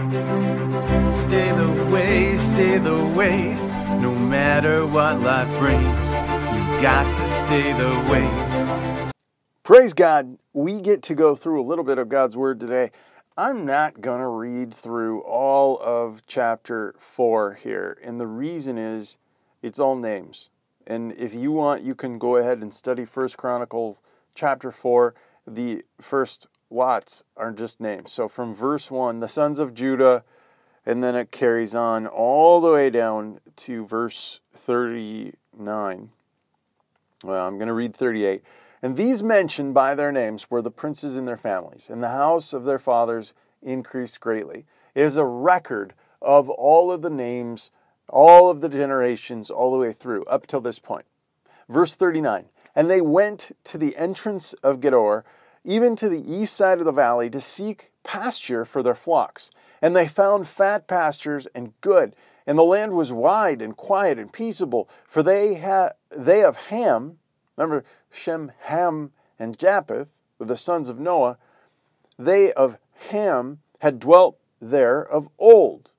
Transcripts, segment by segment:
Stay the way, stay the way, no matter what life brings. You've got to stay the way. Praise God, we get to go through a little bit of God's Word today. I'm not going to read through all of chapter 4 here, and the reason is it's all names. And if you want, you can go ahead and study First Chronicles chapter 4. The first lots are just names. So from verse 1, the sons of Judah, and then it carries on all the way down to verse 39. Well, I'm going to read 38. And these mentioned by their names were the princes and their families, and the house of their fathers increased greatly. It is a record of all of the names, all of the generations, all the way through, up till this point. Verse 39 And they went to the entrance of Gedor, even to the east side of the valley, to seek pasture for their flocks. And they found fat pastures and good. And the land was wide and quiet and peaceable, for they, had, they of Ham, Remember, Shem, Ham, and Japheth were the sons of Noah. They of Ham had dwelt there of old.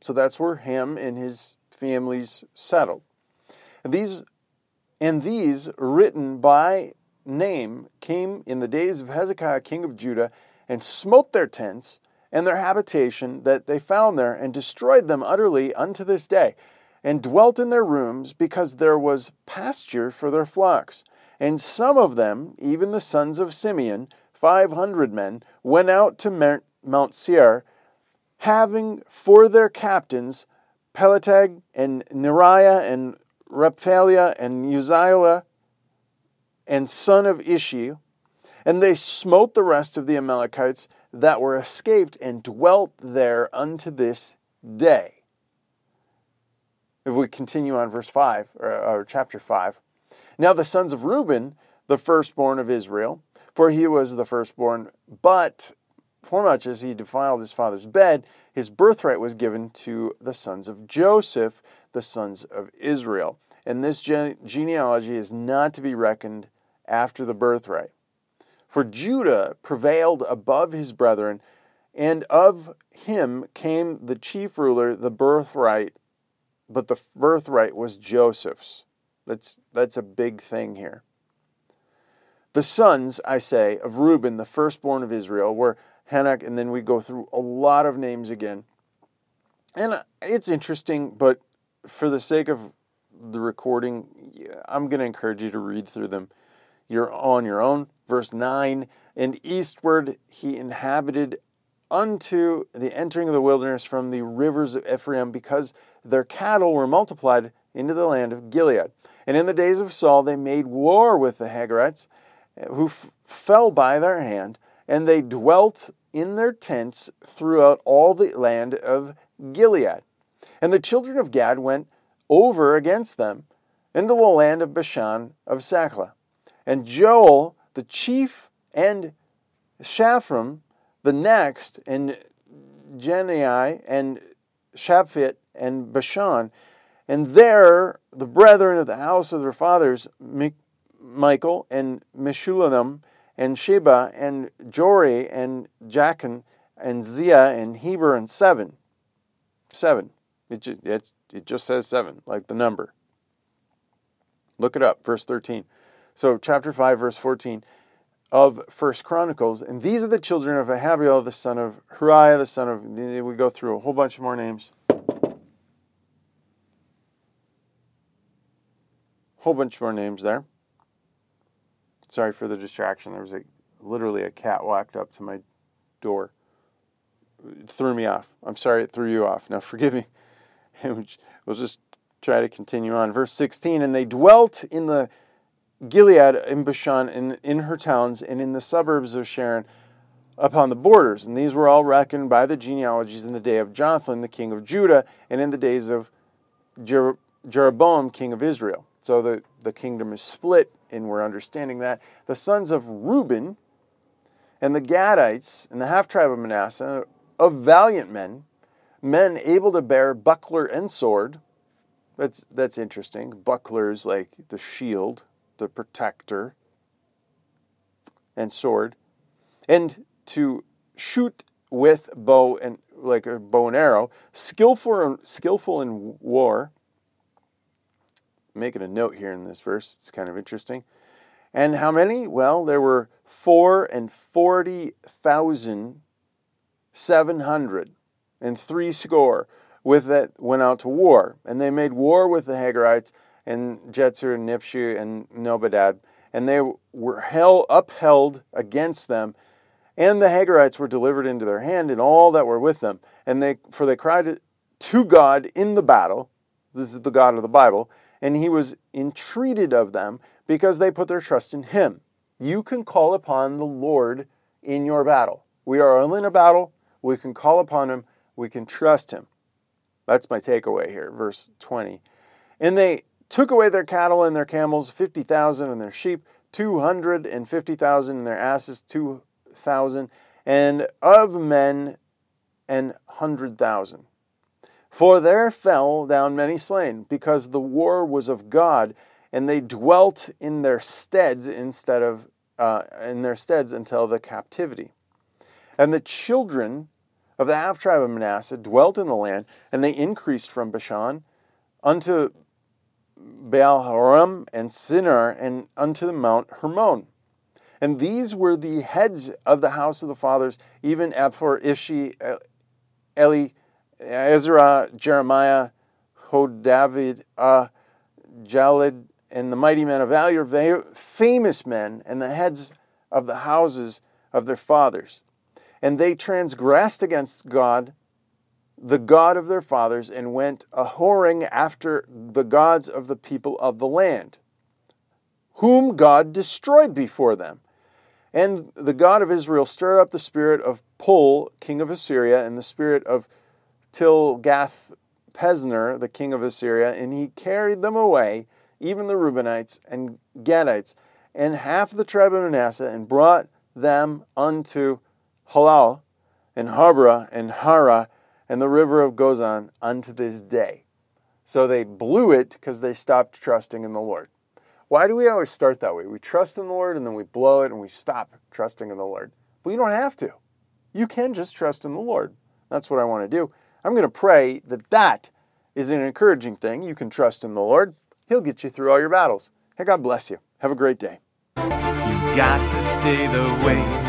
So that's where Ham and his families settled. These, and these written by name came in the days of Hezekiah, king of Judah, and smote their tents and their habitation that they found there, and destroyed them utterly unto this day, and dwelt in their rooms, because there was pasture for their flocks. And some of them, even the sons of Simeon, five hundred men, went out to Mount Seir, having for their captains Pelatiah and Neriah and Rephaiah and Uzziah and son of Ishi. And they smote the rest of the Amalekites that were escaped and dwelt there unto this day. If we continue on verse 5, or, or chapter 5. Now the sons of Reuben, the firstborn of Israel, for he was the firstborn, but formuch as he defiled his father's bed, his birthright was given to the sons of Joseph, the sons of Israel. And this gene- genealogy is not to be reckoned after the birthright. For Judah prevailed above his brethren, and of him came the chief ruler, the birthright, but the birthright was Joseph's. That's, that's a big thing here. The sons, I say, of Reuben, the firstborn of Israel, were Hanoch, and then we go through a lot of names again. And uh, it's interesting, but for the sake of the recording, I'm going to encourage you to read through them. You're on your own. Verse 9 And eastward he inhabited unto the entering of the wilderness from the rivers of Ephraim, because their cattle were multiplied into the land of Gilead. And in the days of Saul, they made war with the Hagarites, eh, who f- fell by their hand, and they dwelt in their tents throughout all the land of Gilead. And the children of Gad went over against them into the land of Bashan of Sakhla. And Joel, the chief, and Shapham, the next, and Jaanai, and Shaphat, and Bashan, and there, the brethren of the house of their fathers, Michael and Meshullam and Sheba and Jori and Jachin and Zia and Heber and seven. Seven. It just, it just says seven, like the number. Look it up, verse 13. So, chapter 5, verse 14 of First Chronicles. And these are the children of Ahabiel, the son of Huriah, the son of. We go through a whole bunch more names. whole bunch more names there. Sorry for the distraction. There was a literally a cat walked up to my door. It threw me off. I'm sorry it threw you off. Now forgive me. we'll just try to continue on. Verse 16, and they dwelt in the Gilead in Bashan, in, in her towns, and in the suburbs of Sharon upon the borders. And these were all reckoned by the genealogies in the day of Jonathan, the king of Judah, and in the days of Jer- Jeroboam, king of Israel. So the, the kingdom is split, and we're understanding that. The sons of Reuben and the Gadites and the half tribe of Manasseh, of valiant men, men able to bear buckler and sword. That's, that's interesting. Buckler is like the shield, the protector, and sword. And to shoot with bow and like a bow and arrow, skillful skillful in war. Making a note here in this verse, it's kind of interesting. And how many? Well, there were four and forty thousand seven hundred and three score with that went out to war, and they made war with the Hagarites and Jetzer and Nipshu and Nobadad, and they were held upheld against them and the Hagarites were delivered into their hand, and all that were with them. And they, for they cried to God in the battle. This is the God of the Bible. And he was entreated of them because they put their trust in him. You can call upon the Lord in your battle. We are all in a battle. We can call upon him. We can trust him. That's my takeaway here, verse 20. And they took away their cattle and their camels, 50,000, and their sheep, 250,000, and their asses, two thousand, and of men an hundred thousand. For there fell down many slain, because the war was of God, and they dwelt in their steads instead of uh, in their steads until the captivity. And the children of the half tribe of Manasseh dwelt in the land, and they increased from Bashan unto Baal Haram and Senir, and unto the Mount Hermon. And these were the heads of the house of the fathers, even Abphor, Ishi, Eli, Ezra, Jeremiah, Hodavid, uh, Jalid, and the mighty men of valor, famous men, and the heads of the houses of their fathers. And they transgressed against God, the God of their fathers, and went a whoring after the gods of the people of the land, whom God destroyed before them. And the God of Israel stirred up the spirit of Pul, king of Assyria, and the spirit of Tilgath Pesner, the king of Assyria, and he carried them away, even the Reubenites and Gadites, and half the tribe of Manasseh, and brought them unto Halah, and Harbah, and Hara, and the river of Gozan unto this day. So they blew it because they stopped trusting in the Lord. Why do we always start that way? We trust in the Lord and then we blow it and we stop trusting in the Lord. But you don't have to. You can just trust in the Lord. That's what I want to do. I'm going to pray that that is an encouraging thing. You can trust in the Lord. He'll get you through all your battles. Hey, God bless you. Have a great day. You've got to stay the way